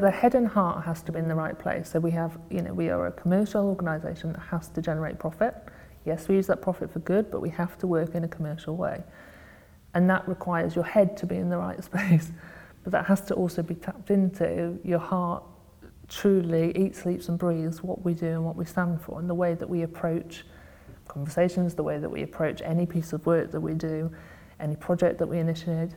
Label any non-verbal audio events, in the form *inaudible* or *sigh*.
The head and heart has to be in the right place. So we have, you know, we are a commercial organisation that has to generate profit. Yes, we use that profit for good, but we have to work in a commercial way. And that requires your head to be in the right *laughs* space. But that has to also be tapped into. Your heart truly eats, sleeps and breathes what we do and what we stand for and the way that we approach conversations, the way that we approach any piece of work that we do, any project that we initiate.